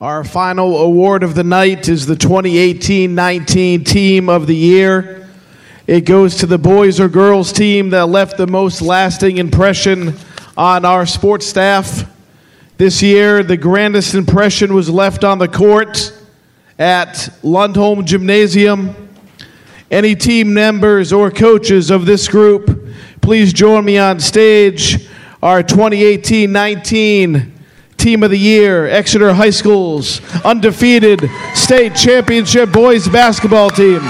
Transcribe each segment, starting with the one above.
Our final award of the night is the 2018 19 Team of the Year. It goes to the boys or girls team that left the most lasting impression on our sports staff. This year, the grandest impression was left on the court at Lundholm Gymnasium. Any team members or coaches of this group, please join me on stage. Our 2018 19 Team of the Year, Exeter High School's undefeated state championship boys basketball team.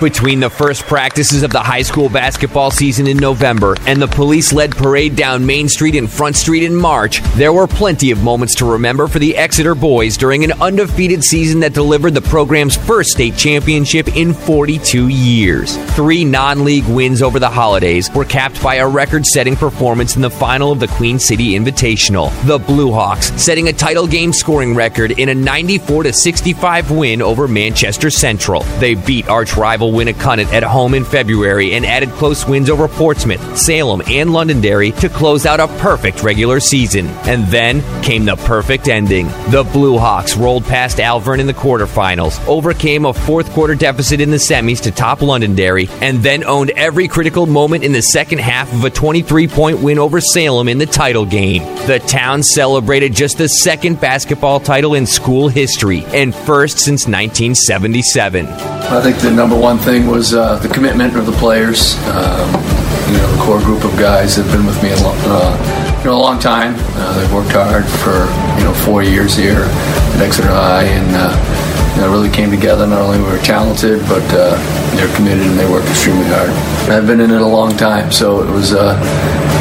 Between the first practices of the high school basketball season in November and the police led parade down Main Street and Front Street in March, there were plenty of moments to remember for the Exeter boys during an undefeated season that delivered the program's first state championship in 42 years. Three non league wins over the holidays were capped by a record setting performance in the final of the Queen City Invitational. The Blue Hawks setting a title game scoring record in a 94 65 win over Manchester Central. They beat arch rival Winnacunnet at home in February and added close wins over Portsmouth, Salem, and Londonderry to close out a perfect regular season. And then came the perfect ending. The Blue Hawks rolled past Alvirne in the quarterfinals, overcame a fourth quarter deficit in the semis to top Londonderry, and then owned every critical moment in the second half of a 23 point win over Salem in the title game. The town celebrated just the second basketball title in school history and first since 1977. I think the number one thing was uh, the commitment of the players. Um, you know, the core group of guys that have been with me a long, uh, you know, a long time. Uh, they've worked hard for you know four years here at Exeter High, and uh, you know, really came together. Not only were talented, but uh, they're committed and they work extremely hard. I've been in it a long time, so it was. Uh,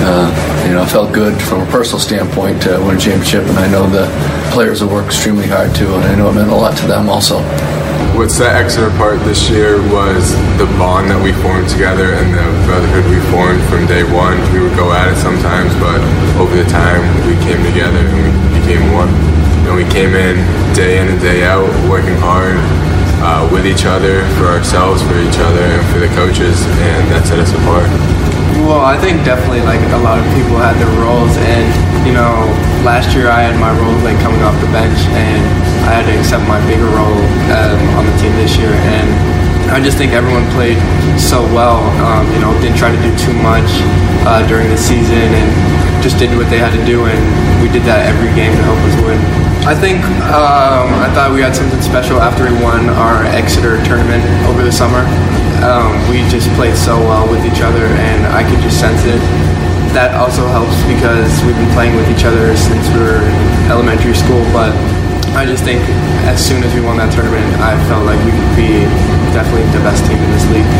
uh, you know, felt good from a personal standpoint to win a championship, and I know the players have worked extremely hard too, and I know it meant a lot to them also what set Exeter apart this year was the bond that we formed together and the brotherhood we formed from day one. We would go at it sometimes, but over the time we came together and we became one. And we came in day in and day out, working hard uh, with each other, for ourselves, for each other, and for the coaches, and that set us apart. Well, I think definitely like a lot of people had their roles, and you know, last year I had my role like coming off the bench, and I had to accept my bigger role um, on the team this year, and I just think everyone played so well. Um, you know, didn't try to do too much uh, during the season, and just did what they had to do, and we did that every game to help us win. I think um, I thought we had something special after we won our Exeter tournament over the summer. Um, we just played so well with each other, and I could just sense it. That also helps because we've been playing with each other since we were in elementary school, but I just think as soon as we won that tournament, I felt like we could be definitely the best team in this league.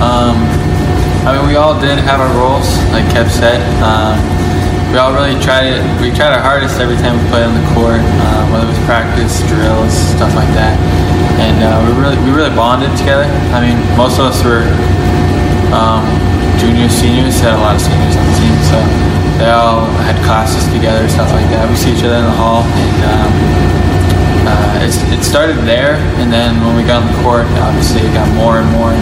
Um, I mean, we all did have our roles, like Kev said. Um, we all really tried it. We tried our hardest every time we played on the court, uh, whether it was practice, drills, stuff like that. And uh, we really, we really bonded together. I mean, most of us were um, juniors, seniors. Had a lot of seniors on the team, so they all had classes together, stuff like that. We see each other in the hall, and um, uh, it started there. And then when we got on the court, obviously it got more and more.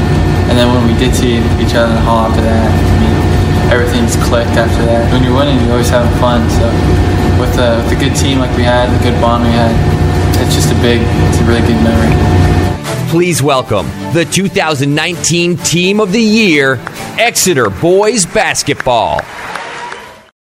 And then when we did see each other in the hall after that, I mean, everything's clicked after that. When you're winning, you're always having fun. So with a, with good team like we had, the good bond we had, it's just a big, it's a really good memory. Please welcome the 2019 Team of the Year, Exeter Boys Basketball.